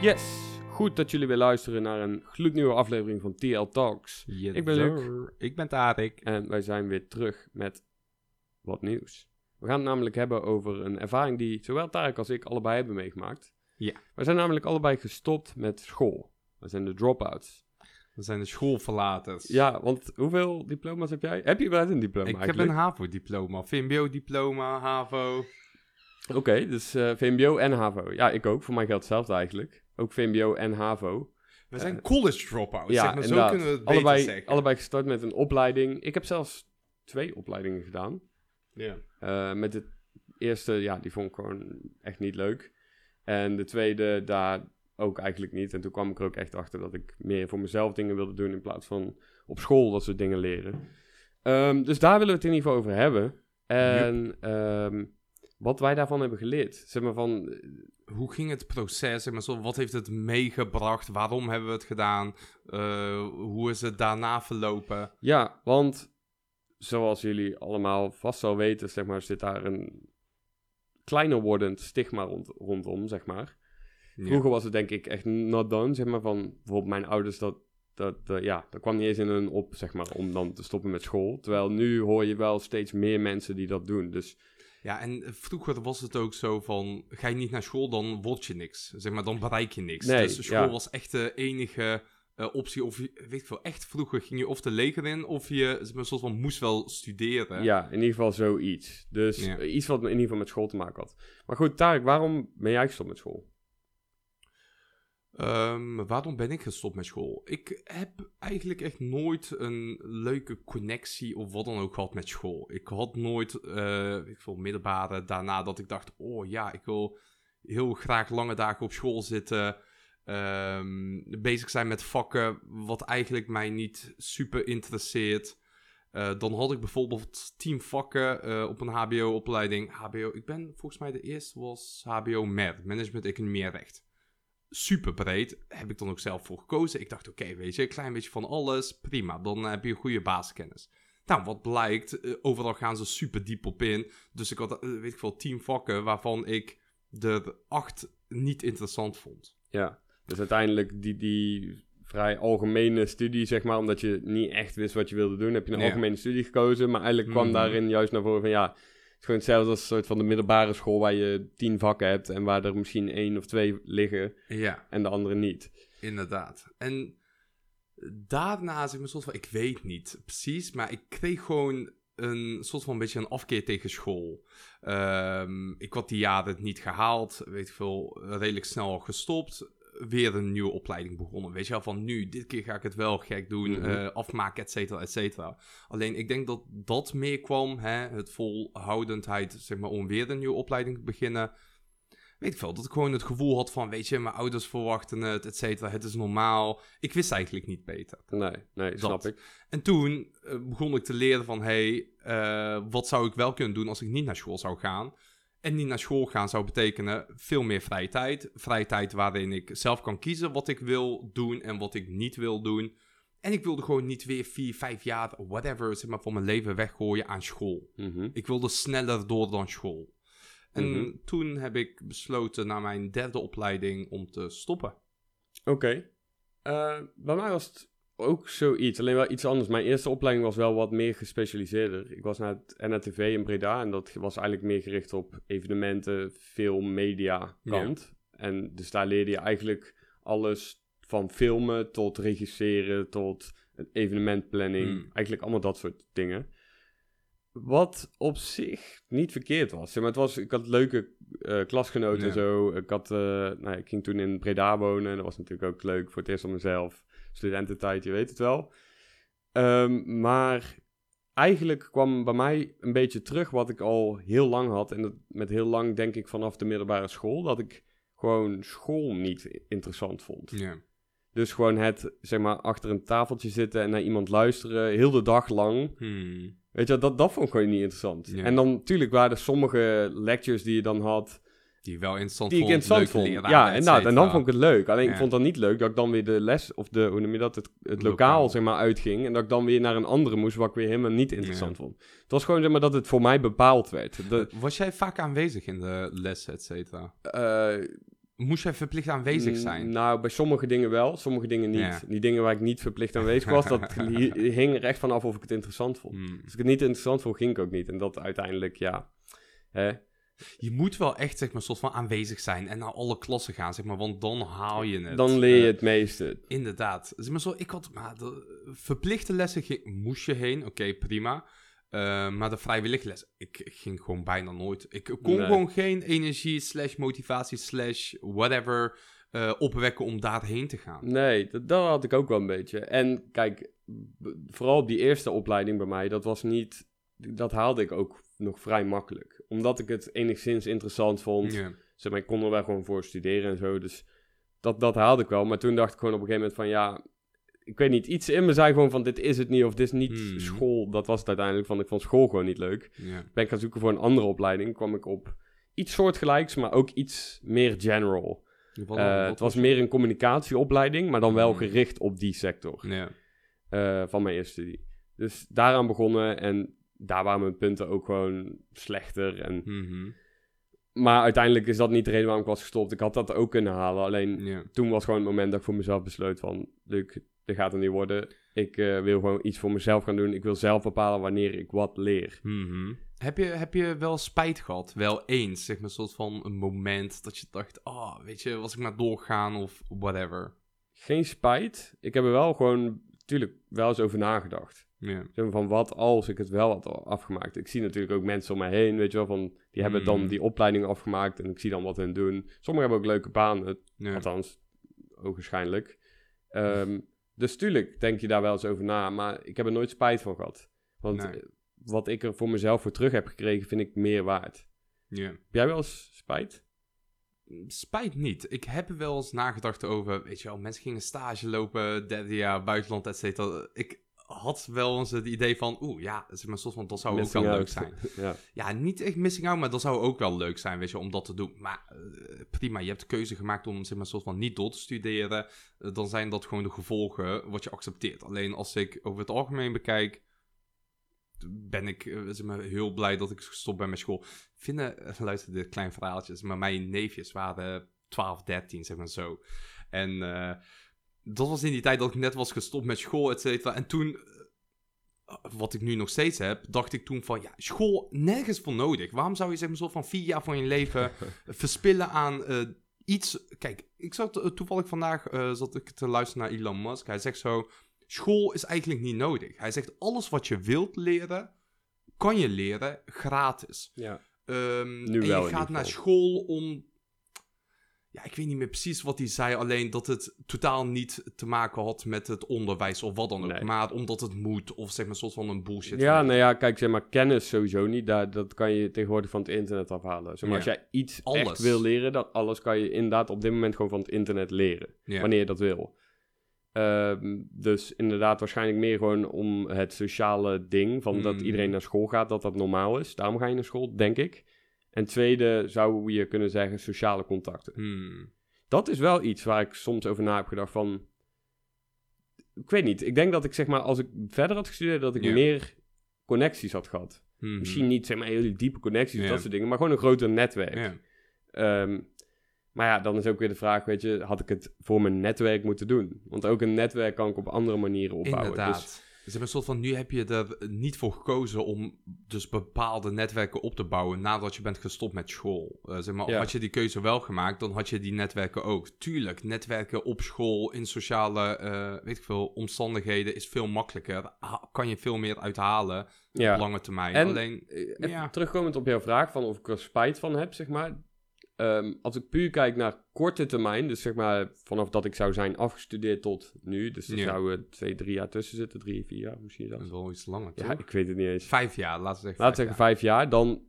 Yes, goed dat jullie weer luisteren naar een gloednieuwe aflevering van TL Talks. Ik ben Luc. Ik ben Tarek. En wij zijn weer terug met wat nieuws. We gaan het namelijk hebben over een ervaring die zowel Tarek als ik allebei hebben meegemaakt. Ja. We zijn namelijk allebei gestopt met school. We zijn de drop-outs. We zijn de schoolverlaters. Ja, want hoeveel diploma's heb jij? Heb je wel een diploma Ik heb een HAVO-diploma, VMBO-diploma, HAVO. Oké, dus eh, VMBO en HAVO. Ja, ik ook. Voor mij geldt hetzelfde eigenlijk. Ook VMBO en HAVO. We zijn Eh, college dropouts, ja, zeg maar. Zo kunnen we het beter allebei, zeggen. allebei gestart met een opleiding. Ik heb zelfs twee opleidingen gedaan. Ja. Eh, met de eerste, ja, die vond ik gewoon echt niet leuk. En de tweede, daar ook eigenlijk niet. En toen kwam ik er ook echt achter dat ik meer voor mezelf dingen wilde doen in plaats van op school dat soort dingen leren. Ehm, dus daar willen we het in ieder geval over hebben. En ehm, wat wij daarvan hebben geleerd. Zeg maar van, eh, Hoe ging het proces? Zeg maar, zo, wat heeft het meegebracht? Waarom hebben we het gedaan? Eh, hoe is het daarna verlopen? ja, want zoals jullie allemaal vast wel weten, zeg maar, zit daar een kleiner wordend stigma rond, rondom, zeg maar. Ja. Vroeger was het denk ik echt not done, zeg maar, van bijvoorbeeld mijn ouders, dat, dat, dat- ja, dat kwam niet eens in hun op, zeg maar, om dan te stoppen met school. Terwijl nu hoor je wel steeds meer mensen die dat doen, dus Ja, en vroeger was het ook zo van... Ga je niet naar school, dan word je niks. Zeg maar, dan bereik je niks. Nee, dus school ja. was echt de enige eh, optie. Of weet ik veel, echt vroeger ging je of de leger in... of je zeg maar, soort van moest wel studeren. ja, in ieder geval zoiets. Dus Ja. eh, iets wat in ieder geval met school te maken had. Maar goed, Tarek, waarom ben jij gestopt met school? Ehm, waarom ben ik gestopt met school? Ik heb eigenlijk echt nooit een leuke connectie of wat dan ook gehad met school. Ik had nooit, eh ik veel, middelbare daarna dat ik dacht, oh ja, ik wil heel graag lange dagen op school zitten. ehm, bezig zijn met vakken wat eigenlijk mij niet super interesseert. Eh, dan had ik bijvoorbeeld tien vakken eh, op een HBO-opleiding. HBO, ik ben volgens mij de eerste was HBO MER, Management Economie en Recht super breed. Heb ik dan ook zelf voor gekozen. Ik dacht, oké, weet je, een klein beetje van alles. Prima, dan heb je een goede basiskennis. Nou, wat blijkt, eh, overal gaan ze super diep op in. Dus ik had, eh, weet ik veel, tien vakken waarvan ik er acht niet interessant vond. Ja, dus uiteindelijk die, die vrij algemene studie, zeg maar, omdat je niet echt wist wat je wilde doen, heb je een Ja. algemene studie gekozen. Maar eigenlijk kwam Mhm. daarin juist naar voren van ja, is gewoon hetzelfde als een soort van de middelbare school waar je tien vakken hebt en waar er misschien één of twee liggen Ja, en de andere niet. inderdaad. En daarna zeg ik me soort van, ik weet niet precies, maar ik kreeg gewoon een soort van een beetje een afkeer tegen school. Ehm, ik had die jaren niet gehaald, weet ik veel, redelijk snel gestopt. Weer een nieuwe opleiding begonnen. Weet je wel, van nu, dit keer ga ik het wel gek doen, Mhm. eh, afmaken, et cetera, et cetera. Alleen ik denk dat dat meer kwam, hè, het volhoudendheid, zeg maar, om weer een nieuwe opleiding te beginnen. Weet ik veel, dat ik gewoon het gevoel had van, weet je, mijn ouders verwachten het, et cetera, het is normaal. Ik wist eigenlijk niet beter. Nee, nee, snap Dat. ik. En toen eh, begon ik te leren van, hé, hey, eh, wat zou ik wel kunnen doen als ik niet naar school zou gaan? En niet naar school gaan zou betekenen veel meer vrije tijd. Vrije tijd waarin ik zelf kan kiezen wat ik wil doen en wat ik niet wil doen. En ik wilde gewoon niet weer vier, vijf jaar, whatever, zeg maar, van mijn leven weggooien aan school. Mhm. Ik wilde sneller door dan school. En Mhm. toen heb ik besloten na mijn derde opleiding om te stoppen. Oké. Eh, bij mij was het ook zoiets, alleen wel iets anders. Mijn eerste opleiding was wel wat meer gespecialiseerder. Ik was naar het NRTV in Breda en dat was eigenlijk meer gericht op evenementen, film, media kant. En dus daar leerde je eigenlijk alles van filmen tot regisseren tot evenementplanning. Hmm. Eigenlijk allemaal dat soort dingen. Wat op zich niet verkeerd was. Maar het was ik had leuke eh, klasgenoten en Ja. zo. Ik, had, eh, nou, ik ging toen in Breda wonen. Dat was natuurlijk ook leuk voor het eerst op mezelf. Studententijd, je weet het wel. Ehm, maar eigenlijk kwam bij mij een beetje terug wat ik al heel lang had. En dat, met heel lang denk ik vanaf de middelbare school. Dat ik gewoon school niet interessant vond. Ja. Dus gewoon het, zeg maar, achter een tafeltje zitten en naar iemand luisteren. Heel de dag lang. Hmm. Weet je, dat, dat vond ik gewoon niet interessant. En dan natuurlijk waren er sommige lectures die je dan had, Die wel interessant die ik interessant vond. Ja, en, nou, en dan vond ik het leuk. Alleen ik vond dat niet leuk dat ik dan weer de les, of de, hoe noem je dat, het, het lokaal, Lokaal. zeg maar, uitging. En dat ik dan weer naar een andere moest, wat ik weer helemaal niet interessant vond. Het was gewoon, zeg maar, dat het voor mij bepaald werd. De, Was jij vaak aanwezig in de lessen, et cetera? eh, moest jij verplicht aanwezig zijn? Nou, bij sommige dingen wel, sommige dingen niet. Ja. Die dingen waar ik niet verplicht aanwezig was, dat hi- hing er echt vanaf of ik het interessant vond. Hmm. Als ik het niet interessant vond, ging ik ook niet. En dat uiteindelijk, ja... Hè? Je moet wel echt, zeg maar, soort van aanwezig zijn en naar alle klassen gaan, zeg maar, want dan haal je het. Dan leer je Eh, het meeste. Inderdaad. Zeg maar zo, ik had, maar de verplichte lessen ging- moest je heen, oké, prima. Eh, maar de vrijwillige les, ik, ik ging gewoon bijna nooit. Ik kon Nee. gewoon geen energie slash motivatie slash whatever eh, opwekken om daarheen te gaan. Nee, dat, dat had ik ook wel een beetje. En kijk, vooral die eerste opleiding bij mij, dat was niet... Dat haalde ik ook nog vrij makkelijk. Omdat ik het enigszins interessant vond. Ja. Zeg maar, ik kon er wel gewoon voor studeren en zo. Dus dat, dat haalde ik wel. Maar toen dacht ik gewoon op een gegeven moment van ja... Ik weet niet, iets in me zei gewoon van dit is het niet of dit is niet Hmm. school. Dat was het uiteindelijk van ik vond school gewoon niet leuk. Ben ik gaan zoeken voor een andere opleiding. kwam ik op iets soortgelijks, maar ook iets meer general. Wat- Eh, wat het was meer een communicatieopleiding, maar dan wel Hmm. gericht op die sector Ja. eh, van mijn eerste studie. Dus daaraan begonnen en daar waren mijn punten ook gewoon slechter. En, Mhm. maar uiteindelijk is dat niet de reden waarom ik was gestopt. Ik had dat ook kunnen halen, alleen toen was gewoon het moment dat ik voor mezelf besloot van... Luc, dit gaat er niet worden. Ik eh, wil gewoon iets voor mezelf gaan doen. Ik wil zelf bepalen wanneer ik wat leer. Mhm. Heb, je, heb je wel spijt gehad? Wel eens, zeg maar, een soort van een moment dat je dacht, oh, weet je, was ik maar doorgaan of whatever. Geen spijt. Ik heb er wel gewoon, natuurlijk, wel eens over nagedacht. Ja. Van wat als ik het wel had afgemaakt. Ik zie natuurlijk ook mensen om mij heen, weet je wel, van die hebben dan Mm. die opleiding afgemaakt en ik zie dan wat hen doen. Sommigen hebben ook leuke banen, Ja. althans, ogenschijnlijk. Ehm, dus tuurlijk denk je daar wel eens over na, maar ik heb er nooit spijt van gehad. Want Nee. eh, wat ik er voor mezelf voor terug heb gekregen, vind ik meer waard. Ja. Heb jij wel eens spijt? Spijt niet. Ik heb er wel eens nagedacht over, weet je wel, mensen gingen stage lopen, derde jaar, buitenland, et cetera. Ik had wel eens het idee van, oeh, ja, zeg maar, soort van, dat zou ook wel leuk zijn. ja. Ja, niet echt missing out, maar dat zou ook wel leuk zijn, weet je, om dat te doen. Maar eh, prima, je hebt de keuze gemaakt om, zeg maar, soort van niet door te studeren. Eh, dan zijn dat gewoon de gevolgen wat je accepteert. Alleen als ik over het algemeen bekijk, ben ik eh, zeg maar, heel blij dat ik gestopt ben met school. Vinden, luister, dit klein verhaaltje, maar mijn neefjes waren 12, 13, zeg maar zo. En dat was in die tijd dat ik net was gestopt met school, et cetera. En toen eh, wat ik nu nog steeds heb, dacht ik toen van, ja, school nergens voor nodig. Waarom zou je zeg maar zo van vier jaar van je leven verspillen aan eh, iets... Kijk, ik zat eh, toevallig vandaag, zat ik te luisteren naar Elon Musk. Hij zegt zo, school is eigenlijk niet nodig. Hij zegt, alles wat je wilt leren, kan je leren gratis. ja. Ehm, Nu en je gaat naar school om... Ja, ik weet niet meer precies wat hij zei, alleen dat het totaal niet te maken had met het onderwijs of wat dan ook. Nee. Maar omdat het moet, of zeg maar, soort van een bullshit. Ja, nou ja, kijk, zeg maar, kennis sowieso niet. Daar, dat kan je tegenwoordig van het internet afhalen. Zeg maar, Ja. Als jij iets Alles. echt wil leren, dat alles kan je inderdaad op dit moment gewoon van het internet leren. Ja. Wanneer je dat wil. Ehm, dus inderdaad, waarschijnlijk meer gewoon om het sociale ding. Van dat Mm. iedereen naar school gaat, dat dat normaal is. Daarom ga je naar school, denk ik. En tweede zou je kunnen zeggen sociale contacten. Hmm. Dat is wel iets waar ik soms over na heb gedacht van... Ik weet niet. Ik denk dat ik zeg maar, als ik verder had gestudeerd, dat ik meer connecties had gehad. Mhm. Misschien niet zeg maar hele diepe connecties of dat soort dingen, maar gewoon een groter netwerk. Ehm, maar ja, dan is ook weer de vraag, weet je, had ik het voor mijn netwerk moeten doen? Want ook een netwerk kan ik op andere manieren opbouwen. Inderdaad. Dus, Een soort van, nu heb je er niet voor gekozen om dus bepaalde netwerken op te bouwen nadat je bent gestopt met school. Eh, zeg maar, Ja. had je die keuze wel gemaakt, dan had je die netwerken ook. Tuurlijk, netwerken op school, in sociale, eh, weet ik veel, omstandigheden is veel makkelijker. Ha- kan je veel meer uithalen ja. op lange termijn. En- Alleen, Eh, Ja. terugkomend op jouw vraag van of ik er spijt van heb, zeg maar. Ehm, als ik puur kijk naar korte termijn, dus zeg maar vanaf dat ik zou zijn afgestudeerd tot nu, dus er Ja. zouden twee, drie jaar tussen zitten, drie, vier jaar misschien dat is wel iets langer, toch? Ja, ik weet het niet eens. Vijf jaar, laten we zeggen. Laten we zeggen vijf jaar, dan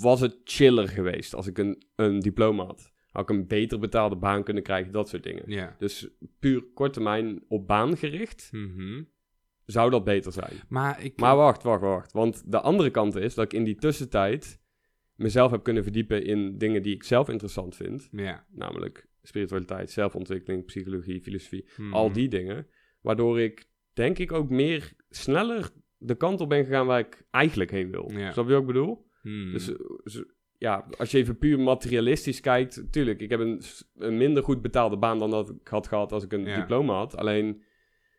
was het chiller geweest als ik een, een diploma had. Had ik een beter betaalde baan kunnen krijgen, dat soort dingen. Ja. Dus puur kort termijn op baan gericht, Mhm. zou dat beter zijn. Maar ik... Maar wacht, wacht, wacht. Want de andere kant is dat ik in die tussentijd mezelf heb kunnen verdiepen in dingen die ik zelf interessant vind. Ja. Namelijk spiritualiteit, zelfontwikkeling, psychologie, filosofie, Mhm. al die dingen. Waardoor ik denk ik ook meer sneller de kant op ben gegaan waar ik eigenlijk heen wil. Ja. Snap je wat ik bedoel? Mhm. Dus, z- ja, als je even puur materialistisch kijkt, tuurlijk, ik heb een, minder goed betaalde baan dan dat ik had gehad als ik een Ja. diploma had. Alleen,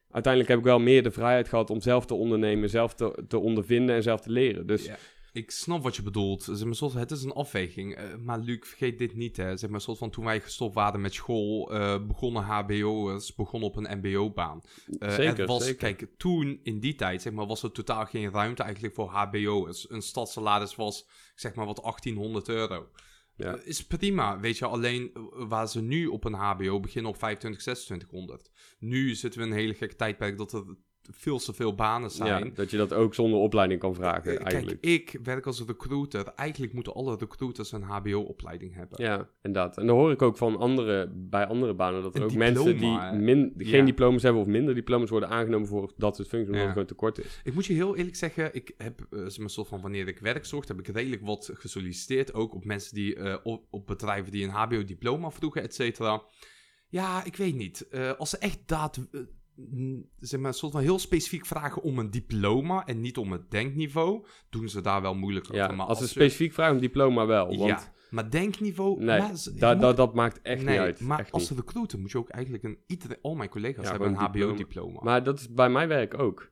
uiteindelijk heb ik wel meer de vrijheid gehad om zelf te ondernemen, zelf te, te ondervinden en zelf te leren. Dus Ja. Ik snap wat je bedoelt. Zeg maar, soort, het is een afweging. Eh, maar Luc, vergeet dit niet. Hè. Zeg maar, soort van, toen wij gestopt waren met school, eh, begonnen HBO'ers begonnen op een MBO-baan. Eh, zeker, het was, zeker. Kijk, toen in die tijd zeg maar, was er totaal geen ruimte eigenlijk voor HBO'ers. Een stadssalaris was zeg maar wat 1800 euro. Ja. Is prima, weet je. Alleen waar ze nu op een HBO beginnen op 25, 2600. Nu zitten we in een hele gekke tijdperk dat er veel te veel banen zijn. ja, dat je dat ook zonder opleiding kan vragen, Eh, Kijk, eigenlijk. ik werk als recruiter. Eigenlijk moeten alle recruiters een HBO-opleiding hebben. Ja, inderdaad. En dan hoor ik ook van andere, bij andere banen dat er Een ook mensen die min, geen Ja. diploma's hebben of minder diploma's worden aangenomen voor dat soort functies, omdat Ja. het gewoon tekort is. Ik moet je heel eerlijk zeggen, ik heb maar, soort van wanneer ik werk zocht, heb ik redelijk wat gesolliciteerd. Ook op mensen die eh, op, op bedrijven die een HBO-diploma vroegen, et cetera. Ja, ik weet niet. Als ze echt daad, mm, zeg maar, soort van heel specifiek vragen om een diploma en niet om het denkniveau, doen ze daar wel moeilijk over. Ja, Maar als ze ze- specifiek vragen om diploma wel, want Ja, maar denkniveau... nee, maar ze- je da, moet- da- dat maakt echt nee, niet uit. maar echt als niet. recruiter moet je ook eigenlijk een... Iedereen, al mijn collega's Ja, hebben een. HBO-diploma. Maar dat is bij mijn werk ook.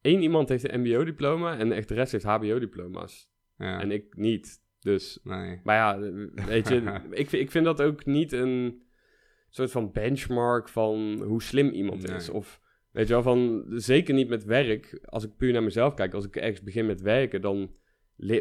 Eén iemand heeft een mbo-diploma en echt de rest heeft hbo-diploma's. Ja, En ik niet. Dus, nee. maar ja, weet je, ik, ik vind dat ook niet een soort van benchmark van hoe slim iemand is. Of, weet je wel, van, zeker niet met werk. Als ik puur naar mezelf kijk, als ik ergens begin met werken, dan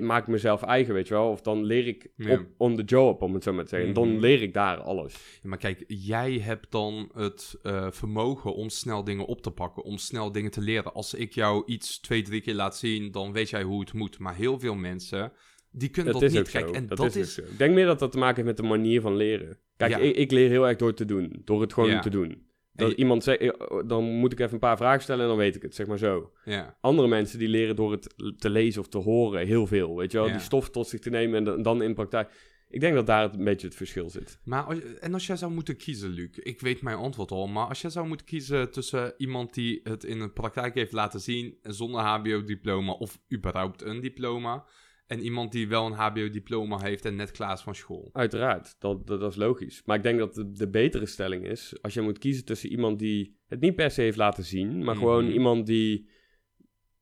maak ik mezelf eigen, weet je wel. Of dan leer ik Ja. op, on the job, om het zo maar te zeggen. En Mhm. dan leer ik daar alles. Ja, maar kijk, jij hebt dan het eh, vermogen om snel dingen op te pakken, om snel dingen te leren. Als ik jou iets twee, drie keer laat zien, dan weet jij hoe het moet. Maar heel veel mensen, die kunnen Dat, niet. Kijk, zo. en dat, dat, is. Ik denk meer dat dat te maken heeft met de manier van leren. Kijk, Ja. ik, ik leer heel erg door te doen. Door het gewoon Ja. te doen. Dat je- iemand zegt, eh, dan moet ik even een paar vragen stellen en dan weet ik het, zeg maar zo. Ja, Andere mensen die leren door het te lezen of te horen heel veel, weet je wel. Die stof tot zich te nemen en dan- in praktijk. Ik denk dat daar het een beetje het verschil zit. maar als, en als jij zou moeten kiezen, Luc, ik weet mijn antwoord al, maar als jij zou moeten kiezen tussen iemand die het in de praktijk heeft laten zien zonder HBO-diploma of überhaupt een diploma, en iemand die wel een HBO-diploma heeft en net klaar is van school. Uiteraard, dat, dat, dat is logisch. Maar ik denk dat de, de betere stelling is, als je moet kiezen tussen iemand die het niet per se heeft laten zien, maar gewoon Mhm. iemand die,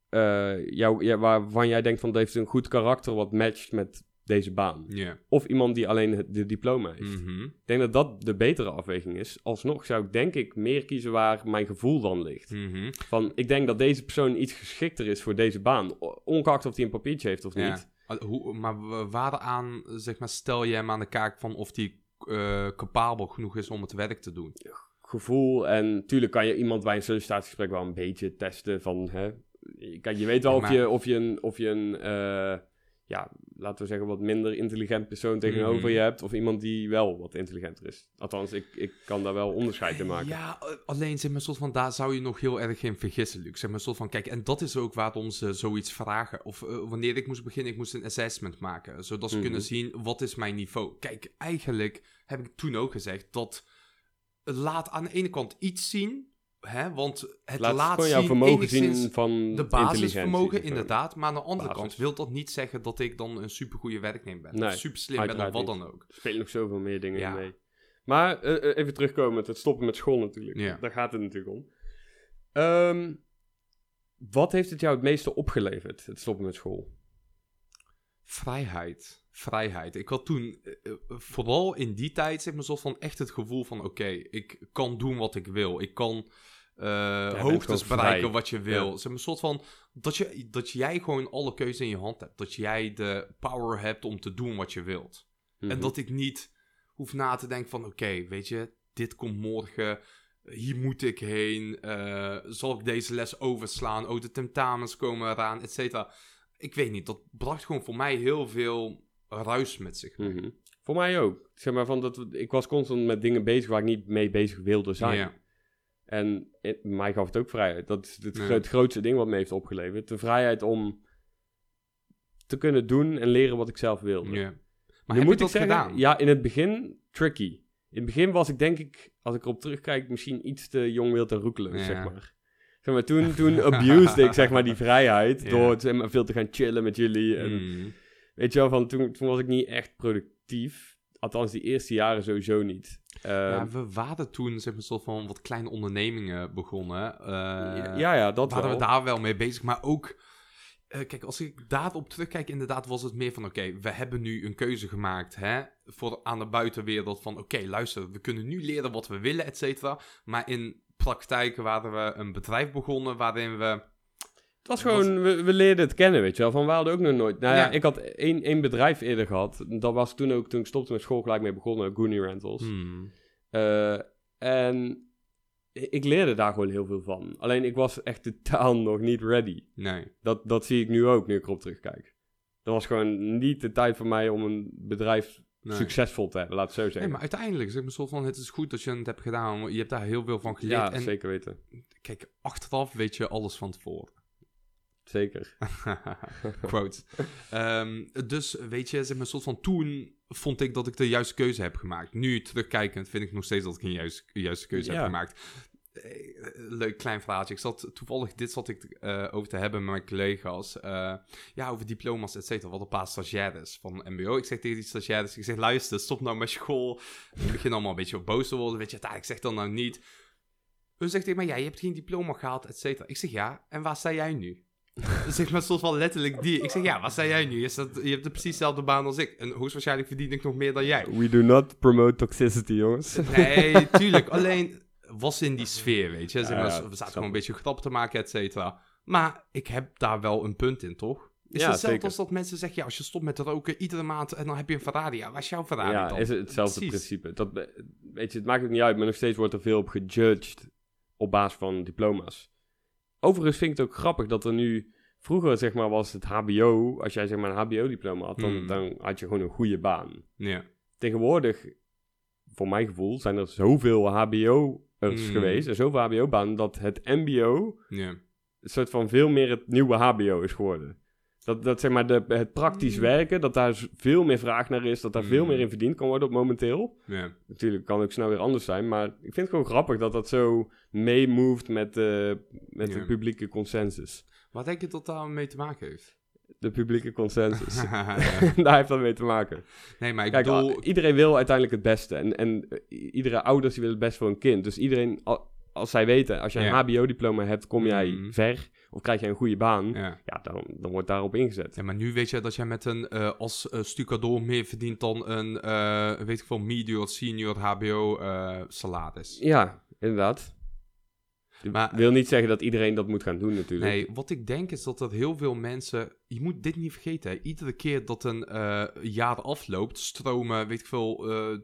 eh, jou, ja, waarvan jij denkt van, dat heeft een goed karakter wat matcht met deze baan. Ja. Of iemand die alleen het de diploma heeft. Mhm. Ik denk dat dat de betere afweging is. Alsnog zou ik denk ik meer kiezen waar mijn gevoel dan ligt. Mhm. Van, ik denk dat deze persoon iets geschikter is voor deze baan. Ongeacht of hij een papiertje heeft of niet. Hoe, maar wa- waaraan, zeg maar, stel je hem aan de kaak van of die eh, capabel genoeg is om het werk te doen? Gevoel en tuurlijk kan je iemand bij een sollicitatiegesprek wel een beetje testen van... Hè, kijk, je weet wel Ja, of, je, of je een, of je een eh, ja, laten we zeggen, wat minder intelligent persoon tegenover Mhm. je hebt. Of iemand die wel wat intelligenter is. Althans, ik, ik kan daar wel onderscheid in maken. Ja, eh, alleen zeg maar, soort van, daar zou je nog heel erg in vergissen, Luc. Zeg maar, soort van, kijk, en dat is ook waarom ze zoiets vragen. Of eh, wanneer ik moest beginnen, ik moest een assessment maken. Zodat ze Mhm. kunnen zien, wat is mijn niveau? Kijk, eigenlijk heb ik toen ook gezegd dat laat aan de ene kant iets zien. Hè, want het Laat laat zien vermogen zien van de basisvermogen, inderdaad. Maar aan de andere Basis. kant wil dat niet zeggen dat ik dan een supergoeie werknemer ben. Nee, of super slim ben of wat dan ook. Er spelen nog zoveel meer dingen Ja. mee. Maar eh, eh, even terugkomen met het stoppen met school natuurlijk. Ja. Daar gaat het natuurlijk om. Ehm, wat heeft het jou het meeste opgeleverd, het stoppen met school? Vrijheid. Vrijheid. Ik had toen, eh, eh, vooral in die tijd, zeg maar, soort van echt het gevoel van: oké, ik kan doen wat ik wil. Ik kan bent hoogtes bereiken wat je wil. Ja. Zeg maar, een soort van dat, je, dat jij gewoon alle keuze in je hand hebt. Dat jij de power hebt om te doen wat je wilt. En Mhm. dat ik niet hoef na te denken van... Oké, weet je, dit komt morgen. Hier moet ik heen. zal ik deze les overslaan? Oh, de tentamens komen eraan, et cetera. Ik weet niet, dat bracht gewoon voor mij heel veel ruis met zich mee. Mhm. Voor mij ook. Zeg maar van dat, ik was constant met dingen bezig waar ik niet mee bezig wilde zijn. Ja. En het- mij gaf het ook vrijheid. Dat is het, Ja. gro- het grootste ding wat me heeft opgeleverd. De vrijheid om te kunnen doen en leren wat ik zelf wilde. Ja. Maar Nu heb moet je ik zeggen, gedaan? ja, in het begin tricky. In het begin was ik denk ik, als ik erop terugkijk, misschien iets te jong wild en roekeloos, Ja. zeg maar. Zeg maar toen, toen abused ik zeg maar die vrijheid door zeg maar, veel te gaan chillen met jullie. En, Mm. Weet je wel, van toen, toen was ik niet echt productief. Althans, die eerste jaren sowieso niet. ja, Ehm, we waren toen zeg maar, een soort van wat kleine ondernemingen begonnen. Eh, ja, ja, dat waren wel. we daar wel mee bezig. Maar ook, eh, kijk, als ik daarop terugkijk, inderdaad was het meer van: oké, we hebben nu een keuze gemaakt hè, voor aan de buitenwereld. Van oké, luister, we kunnen nu leren wat we willen, et cetera. Maar in praktijk waren we een bedrijf begonnen waarin we. Het was gewoon, we, we leerden het kennen, weet je wel. Van, we hadden ook nog nooit... Nou ja, Ja. ik had één, één bedrijf eerder gehad. Dat was toen ook, toen ik stopte met school, gelijk mee begonnen. Goonie Rentals. Hmm, Eh, en ik leerde daar gewoon heel veel van. Alleen ik was echt totaal nog niet ready. nee. Dat, dat zie ik nu ook, nu ik erop terugkijk. Dat was gewoon niet de tijd voor mij om een bedrijf nee. succesvol te hebben, laat het zo Nee, zeggen. maar uiteindelijk zeg me soort van: het is goed dat je het hebt gedaan. Je hebt daar heel veel van geleerd. ja, en zeker weten. kijk, achteraf weet je alles van tevoren. Zeker. Quote. Ehm, dus weet je, zeg maar, soort van toen vond ik dat ik de juiste keuze heb gemaakt. Nu terugkijkend vind ik nog steeds dat ik een juiste, juiste keuze Ja. heb gemaakt. Eh, Leuk klein verhaaltje. Ik zat toevallig, dit zat ik eh, over te hebben met mijn collega's. Eh, ja, over diploma's, et cetera. Wat een paar stagiaires van MBO. Ik zeg tegen die stagiaires, ik zeg, luister, stop nou met school. Ik begin allemaal een beetje boos te worden. Weet je, "Ah, ik zeg dan nou niet. Hun zegt tegen mij, ja, je hebt geen diploma gehaald, et cetera. Ik zeg, ja, en waar sta jij nu? zeg maar soort van letterlijk die. Ik zeg, ja, waar sta jij nu? Je, staat, je hebt de precies dezelfde baan als ik. En hoogstwaarschijnlijk verdien ik nog meer dan jij. We do not promote toxicity, jongens. Nee, tuurlijk. Alleen was in die sfeer, weet je. Zeg maar, we zaten gewoon een beetje grap te maken, et cetera. Maar ik heb daar wel een punt in, toch? Is Ja, hetzelfde zeker. als dat mensen zeggen, ja, als je stopt met roken iedere maand en dan heb je een Ferrari. Ja, waar is jouw Ferrari Ja, dan? is het hetzelfde Precies. principe. Dat, weet je, het maakt ook niet uit, maar nog steeds wordt er veel op gejudged op basis van diploma's. Overigens vind ik het ook grappig dat er nu... Vroeger, zeg maar, was het hbo. Als jij zeg maar een hbo-diploma had, dan, Hmm. dan had je gewoon een goede baan. Ja. Tegenwoordig, voor mijn gevoel, zijn er zoveel Hmm. geweest... en zoveel hbo-banen, dat het mbo een soort van veel meer het nieuwe HBO is geworden. Dat, dat zeg maar de, het praktisch Mm. werken, dat daar veel meer vraag naar is, dat daar veel meer in verdiend kan worden op momenteel. Natuurlijk kan het ook snel weer anders zijn, maar ik vind het gewoon grappig dat dat zo meemoved met, eh, met de publieke consensus. Wat denk je dat daar mee te maken heeft? De publieke consensus. Daar heeft dat mee te maken. Nee, maar ik Kijk, bedoel... iedereen wil uiteindelijk het beste. En, en eh, iedere ouders die wil het best voor een kind. Dus iedereen, als zij weten, als je een. HBO-diploma hebt, kom jij Mhm. ver. Of krijg je een goede baan. Ja. Ja, dan, dan wordt daarop ingezet. Ja, maar nu weet je dat jij met een eh, als stucador meer verdient dan een, eh, weet ik veel, medior, senior, hbo eh, salaris. Ja, inderdaad. Maar- wil niet zeggen dat iedereen dat moet gaan doen natuurlijk. Nee, wat ik denk is dat er heel veel mensen. Je moet dit niet vergeten. Hè. Iedere keer dat een eh, jaar afloopt, stromen, weet ik veel, eh,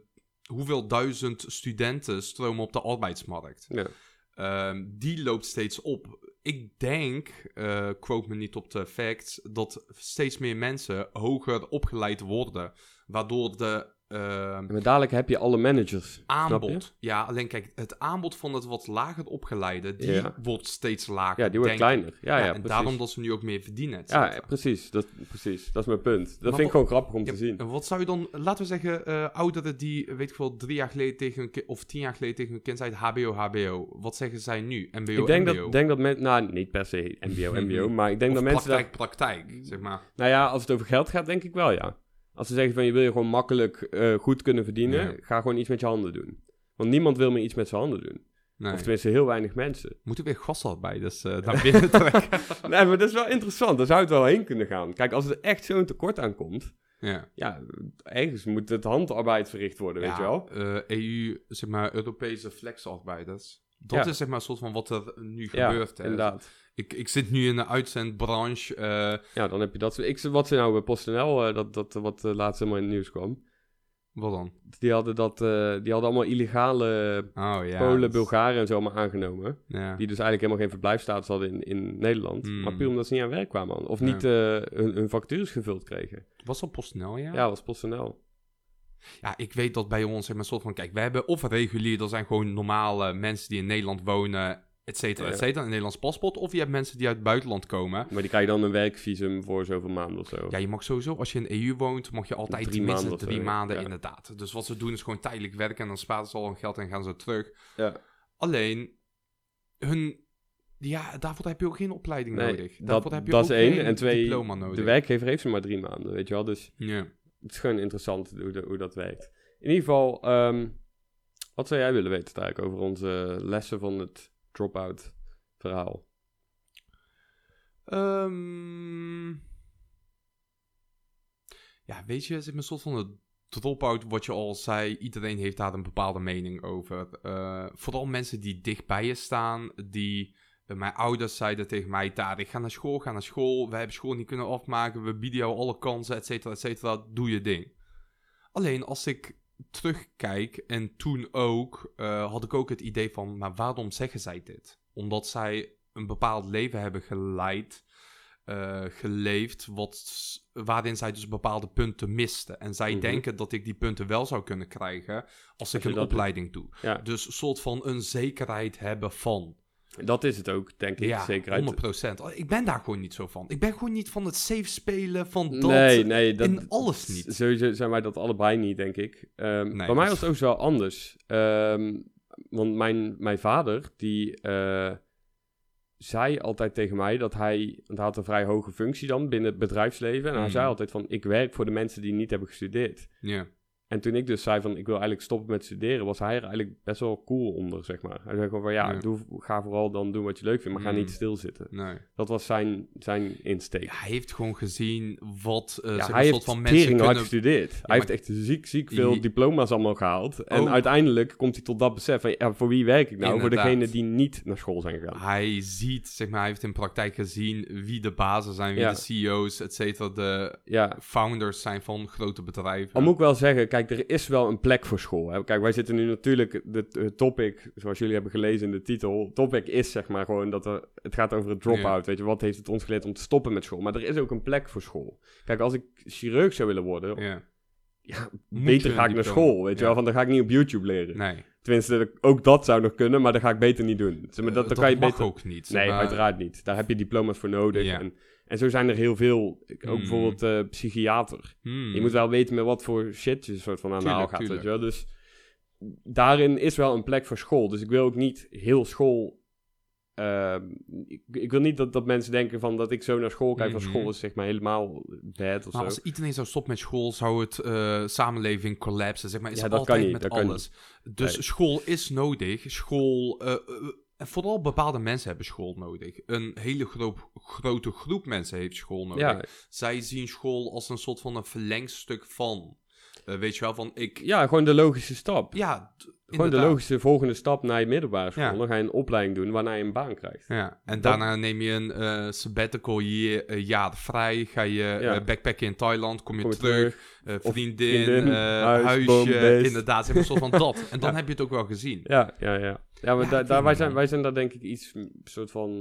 hoeveel duizend studenten stromen op de arbeidsmarkt. Ja. Ehm, die loopt steeds op. Ik denk, eh, quote me niet op de facts, dat steeds meer mensen hoger opgeleid worden. Waardoor de ehm, Maar dadelijk heb je alle managers. Aanbod. Ja, alleen kijk, het aanbod van het wat lager opgeleide, die Ja. wordt steeds lager. Ja, die wordt kleiner. Ja, ja, en precies. daarom dat ze nu ook meer verdienen. Ja, precies. Dat, precies. Dat is mijn punt. Dat Maar vind ik gewoon grappig om te zien. en wat zou je dan, laten we zeggen, eh, ouderen die, weet ik wel, drie jaar geleden tegen hun kind, of tien jaar geleden tegen hun kind zeiden HBO, HBO. Wat zeggen zij nu? MBO, ik denk MBO. dat, denk dat mensen... Nou, niet per se MBO, MBO. maar ik denk Of dat mensen... praktijk, praktijk, zeg maar. nou ja, als het over geld gaat, denk ik wel, ja. Als ze zeggen van je wil je gewoon makkelijk eh, goed kunnen verdienen... Ga gewoon iets met je handen doen. Want niemand wil meer iets met zijn handen doen. Nee. Of tenminste heel weinig mensen. Moeten weer gas bij, dus eh naar binnen trekken. nee, maar dat is wel interessant. Daar zou het wel heen kunnen gaan. Kijk, als er echt zo'n tekort aan komt... ja. Ja, ergens moet het handarbeid verricht worden, weet je wel. eh, EU, zeg maar, Europese flexarbeiders. Dat Ja. is zeg maar een soort van wat er nu Ja, gebeurt. hè. inderdaad. Ik, ik zit nu in de uitzendbranche. eh, Ja, dan heb je dat. Ik, wat ze nou bij PostNL, eh, dat, dat wat uh, laatst helemaal in het nieuws kwam. wat dan? Die hadden, dat, eh, die hadden allemaal illegale Oh ja. Polen, dat- Bulgaren en zo allemaal aangenomen. Die dus eigenlijk helemaal geen verblijfstatus hadden in, in Nederland. Hmm. Maar puur omdat ze niet aan werk kwamen. Of niet eh, hun, hun vacatures gevuld kregen. Was dat PostNL, ja? Ja, was PostNL. Ja, ik weet dat bij ons, zeg maar, soort van, kijk, we hebben of regulier, dat zijn gewoon normale mensen die in Nederland wonen, et cetera, Ja. et cetera, een Nederlands paspoort. Of je hebt mensen die uit het buitenland komen. Maar die krijg je dan een werkvisum voor zoveel maanden of zo. Ja, je mag sowieso, als je in EU woont, mag je altijd Drie maanden drie zo, maanden, ja. inderdaad. Dus wat ze doen is gewoon tijdelijk werken en dan sparen ze al hun geld en gaan ze terug. Ja. Alleen, hun Ja, daarvoor heb je ook geen opleiding Nee, nodig. dat- Daarvoor heb je dat ook is één. geen En twee, diploma nodig. De werkgever heeft ze maar drie maanden, weet je wel. Dus Ja. Het is gewoon interessant hoe, hoe dat werkt. In ieder geval, ehm, wat zou jij willen weten eigenlijk over onze lessen van het drop-out verhaal? Ehm, ja, weet je, het is een soort van een drop-out, wat je al zei. Iedereen heeft daar een bepaalde mening over. Eh, vooral mensen die dicht bij je staan, die... eh, mijn ouders zeiden tegen mij, daar, ik ga naar school, ga naar school. We hebben school niet kunnen afmaken, we bieden jou alle kansen, et cetera, et cetera. Doe je ding. Alleen als ik terugkijk, en toen ook, eh, had ik ook het idee van, maar waarom zeggen zij dit? Omdat zij een bepaald leven hebben geleid, eh, geleefd, wat, waarin zij dus bepaalde punten misten. En zij Mhm. denken dat ik die punten wel zou kunnen krijgen als ik een opleiding doe. Ja, Dus een soort van een zekerheid hebben van. Dat is het ook, denk ik. ja, zeker uit... 100%. Ik ben daar gewoon niet zo van. Ik ben gewoon niet van het safe spelen, van dat. Nee, nee. Dat, in alles niet. Sowieso zijn wij dat allebei niet, denk ik. Ehm, Nee, bij mij was het ook wel anders. Ehm, want mijn, mijn vader, die eh, zei altijd tegen mij dat hij... Want hij had een vrij hoge functie dan binnen het bedrijfsleven. En hij Mhm. zei altijd van, ik werk voor de mensen die niet hebben gestudeerd. Ja. En toen ik dus zei van, ik wil eigenlijk stoppen met studeren... was hij er eigenlijk best wel cool onder, zeg maar. Hij zei gewoon van, ja, Ja. Doe, ga vooral dan doen wat je leuk vindt... maar ga niet stilzitten. Nee. Dat was zijn, zijn insteek. Ja, hij heeft gewoon gezien wat eh Ja, zeg maar, hij soort van mensen hard kunnen... gestudeerd. hij heeft echt ziek, ziek veel Je- diploma's allemaal gehaald. En Oh. uiteindelijk komt hij tot dat besef van, ja, voor wie werk ik nou? Inderdaad. Voor degene die niet naar school zijn gegaan. Hij ziet, zeg maar, hij heeft in praktijk gezien wie de bazen zijn, wie de CEO's, et cetera, de Ja, founders zijn van grote bedrijven. al moet ik wel zeggen, kijk, er is wel een plek voor school. Hè? Kijk, wij zitten nu natuurlijk, de, topic, zoals jullie hebben gelezen in de titel, topic is zeg maar gewoon dat er, het gaat over het drop-out. Weet je, wat heeft het ons geleerd om te stoppen met school? Maar er is ook een plek voor school. Kijk, als ik chirurg zou willen worden, Ja. ja, Moet beter ga ik naar school, weet je wel. Want dan ga ik niet op YouTube leren. Nee, Tenminste, ook dat zou nog kunnen, maar dat ga ik beter niet doen. Zeg maar, dat, Eh, dan kan je mag beter... ook niet. Nee, maar. uiteraard niet. Daar heb je diploma's voor nodig. En, en zo zijn er heel veel. Ook Hmm. bijvoorbeeld eh, psychiater. Hmm. Je moet wel weten met wat voor shit je soort van aan de haal gaat. Weet tuurlijk. je wel? Dus daarin is wel een plek voor school. Dus ik wil ook niet heel school... ehm, ik, ik wil niet dat, dat mensen denken van dat ik zo naar school kijk. Mhm. Van school is zeg maar helemaal bad of Maar zo. als iedereen zou stoppen met school, zou het eh, samenleving collapsen. Zeg maar, is Ja, dat kan altijd niet, met dat kan alles. Dus Nee. school is nodig. School, eh, en vooral bepaalde mensen hebben school nodig. Een hele gro- grote groep mensen heeft school nodig. ja, Zij zien school als een soort van een verlengstuk van. Eh, weet je wel, van ik... ja, gewoon de logische stap. Ja, Gewoon de logische volgende stap naar je middelbare school. Ja. Dan ga je een opleiding doen waarna je een baan krijgt. Ja, en Dat- daarna neem je een eh, sabbatical year, eh, jaar vrij. Ga je Ja. eh, backpacken in Thailand, kom je Kom je terug. Of vriendin, vriendin, huis, huisje, inderdaad. Zeg maar, een soort van dat. En dan Ja. heb je het ook wel gezien. Ja, ja, ja. Ja, maar daar wij, het zijn, wij zijn daar denk ik iets soort van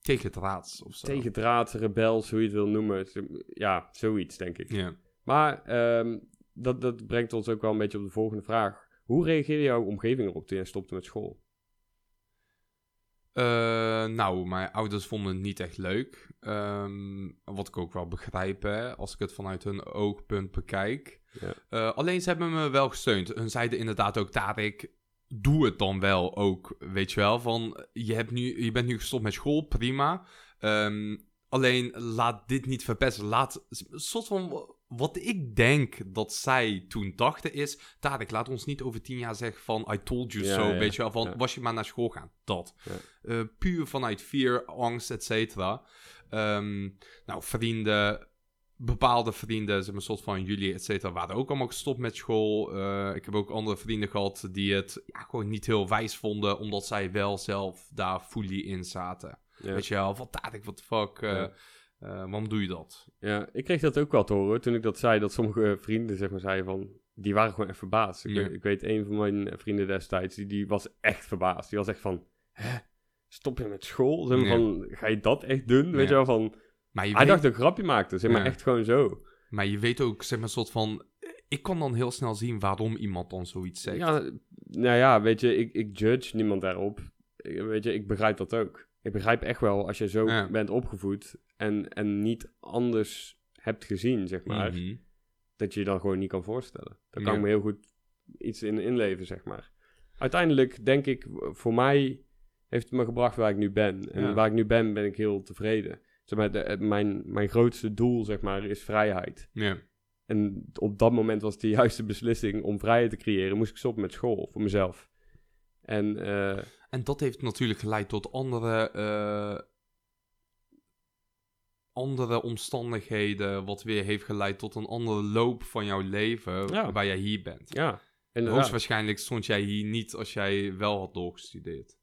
Tegen het raads of zo. tegendraad, rebels, hoe je het wil noemen. Ja, zoiets denk ik. Ja. Maar ehm, dat, dat brengt ons ook wel een beetje op de volgende vraag. Hoe reageerde jouw omgeving erop toen jij stopte met school? Eh, nou, mijn ouders vonden het niet echt leuk. Ehm, wat ik ook wel begrijp, hè, als ik het vanuit hun oogpunt bekijk. Ja. Eh, alleen ze hebben me wel gesteund. Hun zeiden inderdaad ook, Tarek, doe het dan wel ook, weet je wel. Van, je, hebt nu, je bent nu gestopt met school, prima. Ehm, alleen, laat dit niet verpesten. Laat, een soort van, wat ik denk dat zij toen dachten is... Tarek, laat ons niet over tien jaar zeggen van, I told you Ja, so, ja, weet je wel. Van, ja. was je maar naar school gaan, dat. Eh, puur vanuit fear, angst, et cetera. Ehm, nou, vrienden, bepaalde vrienden, zeg maar, een soort van jullie, et cetera, waren ook allemaal gestopt met school. Eh, ik heb ook andere vrienden gehad die het ja, gewoon niet heel wijs vonden, omdat zij wel zelf daar fully in zaten. Weet je wel, wat ik, what the fuck, eh, Eh, waarom doe je dat? Ja, ik kreeg dat ook wel te horen toen ik dat zei. Dat sommige vrienden zeg maar zeiden van... Die waren gewoon echt verbaasd. Ik, Ja. ik weet, een van mijn vrienden destijds, die, die was echt verbaasd. Die was echt van... Hè? Stop je met school? Zeg maar Ja. van, ga je dat echt doen? Weet je wel, van... Maar je, Hij weet, dacht dat ik een grapje maakte. Zeg maar echt gewoon zo. maar je weet ook, zeg maar, soort van... Ik kan dan heel snel zien waarom iemand dan zoiets zegt. Ja, nou ja, weet je, ik, ik judge niemand daarop. Ik- Weet je, ik begrijp dat ook. Ik begrijp echt wel als je zo Ja. bent opgevoed en, en niet anders hebt gezien, zeg maar, Mhm. dat je je dan gewoon niet kan voorstellen. Daar kan Ja. ik me heel goed iets in inleven, zeg maar. Uiteindelijk denk ik, voor mij heeft me gebracht waar ik nu ben. En Ja. waar ik nu ben, ben ik heel tevreden. Zeg maar, de, het- mijn, mijn grootste doel, zeg maar, is vrijheid. Ja. En op dat moment was het de juiste beslissing om vrijheid te creëren. Moest ik stoppen met school voor mezelf. En eh, En dat heeft natuurlijk geleid tot andere, eh, andere omstandigheden, wat weer heeft geleid tot een andere loop van jouw leven, Ja. waar jij hier bent. ja, inderdaad. Hoogstwaarschijnlijk stond jij hier niet als jij wel had doorgestudeerd.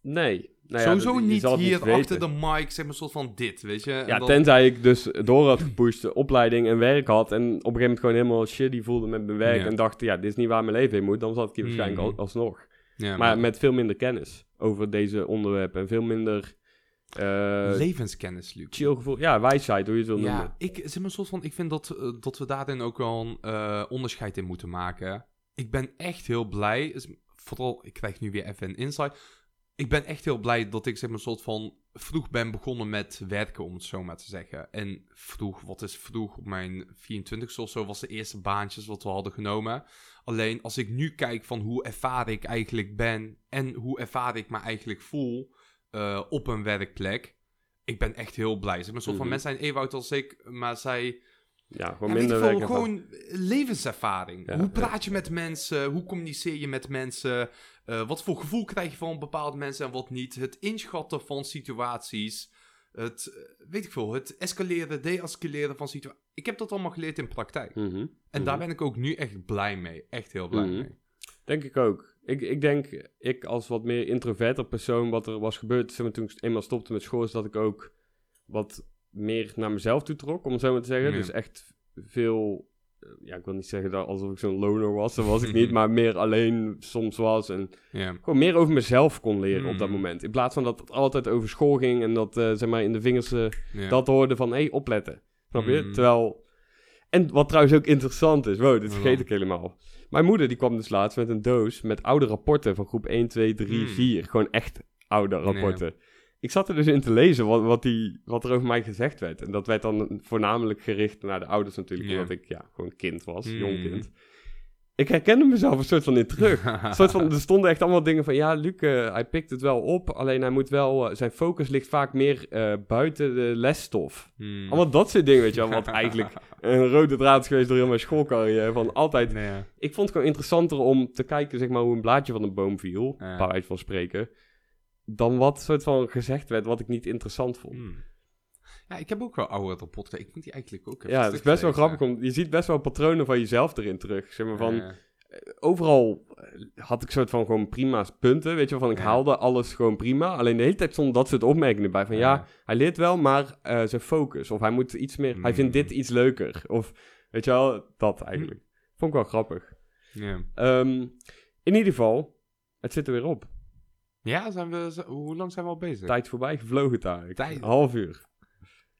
Nee. Nou ja, Sowieso dat- niet hier achter de mic, zeg maar, een soort van dit, weet je? En Ja, dan- tenzij ik dus door had gepusht, opleiding en werk had. En op een gegeven moment gewoon helemaal shitty voelde met mijn werk. Ja. En dacht, ja, dit is niet waar mijn leven heen moet. Dan zat ik hier Mm. waarschijnlijk al, alsnog. Ja, Maar met veel minder kennis over deze onderwerpen. En veel minder eh, levenskennis, Luc. chill gevoel. Ja, wijsheid, hoe je het wil Ja, noemen. ik, zeg maar, soort van, ik vind dat, eh, dat we daarin ook wel een eh, onderscheid in moeten maken. Ik ben echt heel blij, vooral, ik krijg nu weer even een insight. Ik ben echt heel blij dat ik zeg maar, een soort van vroeg ben begonnen met werken, om het zo maar te zeggen. En vroeg, wat is vroeg? Op mijn 24ste of zo was de eerste baantjes wat we hadden genomen. Alleen als ik nu kijk van hoe ervaren ik eigenlijk ben en hoe ervaren ik me eigenlijk voel eh, op een werkplek. Ik ben echt heel blij. Zeg maar, soort van Mhm. mensen zijn even oud als ik, maar zij... Ja, gewoon Ja, minder veel, levenservaring. Ja, hoe ja. praat je met mensen? Hoe communiceer je met mensen? Eh, wat voor gevoel krijg je van bepaalde mensen en wat niet? Het inschatten van situaties. Het, eh, weet ik veel, het escaleren, de-escaleren van situaties. Ik heb dat allemaal geleerd in praktijk. Mhm, En mhm. daar ben ik ook nu echt blij mee. Echt heel blij Mhm. mee. Denk ik ook. Ik, ik denk, ik als wat meer introverte persoon, wat er was gebeurd zeg maar, toen ik eenmaal stopte met school, is dat ik ook wat meer naar mezelf toe trok, om het zo maar te zeggen. Dus echt veel, ja, ik wil niet zeggen dat alsof ik zo'n loner was, dat was ik niet, maar meer alleen soms was en gewoon meer over mezelf kon leren op dat Mhm. moment. In plaats van dat het altijd over school ging en dat, eh, zeg maar, in de vingers eh, Ja. dat hoorde van, hé, hey, opletten. Snap je? Mhm. Terwijl... En wat trouwens ook interessant is, wow, dit vergeet ik helemaal. Mijn moeder die kwam dus laatst met een doos met oude rapporten van groep 1, 2, 3, Hmm. 4. Gewoon echt oude rapporten. Ik zat er dus in te lezen wat, wat, die, wat er over mij gezegd werd. En dat werd dan voornamelijk gericht naar de ouders natuurlijk, omdat ik ja, gewoon kind was, Hmm. jong kind. Ik herkende mezelf een soort van in terug. Een soort van, er stonden echt allemaal dingen van, ja, Luc, eh, hij pikt het wel op, alleen hij moet wel, eh, zijn focus ligt vaak meer eh, buiten de lesstof. Hmm. Allemaal dat soort dingen, weet je wel, wat eigenlijk een rode draad is geweest door heel mijn schoolcarrière. Van altijd, Nee, ja. ik vond het gewoon interessanter om te kijken, zeg maar, hoe een blaadje van een boom viel, Ja. bij wijze van spreken, dan wat soort van gezegd werd, wat ik niet interessant vond. Hmm. Ja, ik heb ook wel oude rapporten. Ik moet die eigenlijk ook even Ja, het is best wel grappig, om, je ziet best wel patronen van jezelf erin terug. Zeg maar van, Ja. overal eh, had ik soort van gewoon prima's punten, weet je wel, van ik Ja. haalde alles gewoon prima. Alleen de hele tijd stonden dat soort opmerkingen bij, van ja, hij leert wel, maar eh, zijn focus, of hij moet iets meer, hij vindt Mm. dit iets leuker, of weet je wel, dat eigenlijk. Vond ik wel grappig. Ja. Ehm, in ieder geval, het zit er weer op. Ja, zijn we, z- hoe lang zijn we al bezig? Tijd voorbij gevlogen daar. Tijd. Een half uur.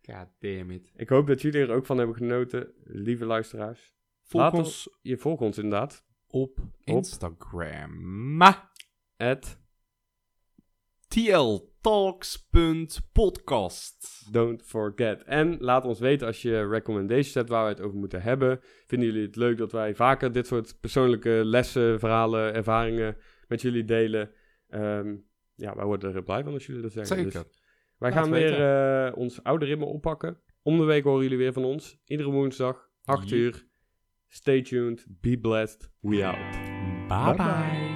God damn it. Ik hoop dat jullie er ook van hebben genoten, lieve luisteraars. Volg Laat ons Je volgt ons inderdaad. op Op. Instagram. At tltalks.podcast. Don't forget. En laat ons weten als je recommendations hebt waar we het over moeten hebben. Vinden jullie het leuk dat wij vaker dit soort persoonlijke lessen, verhalen, ervaringen met jullie delen? Ehm, ja, wij worden er blij van als jullie dat zeggen. Zeker. Dus wij Laat gaan weer eh, ons oude ritme oppakken. Om de week horen jullie weer van ons. Iedere woensdag, 8 Yep. uur. Stay tuned. Be blessed. We out. bye. Bye.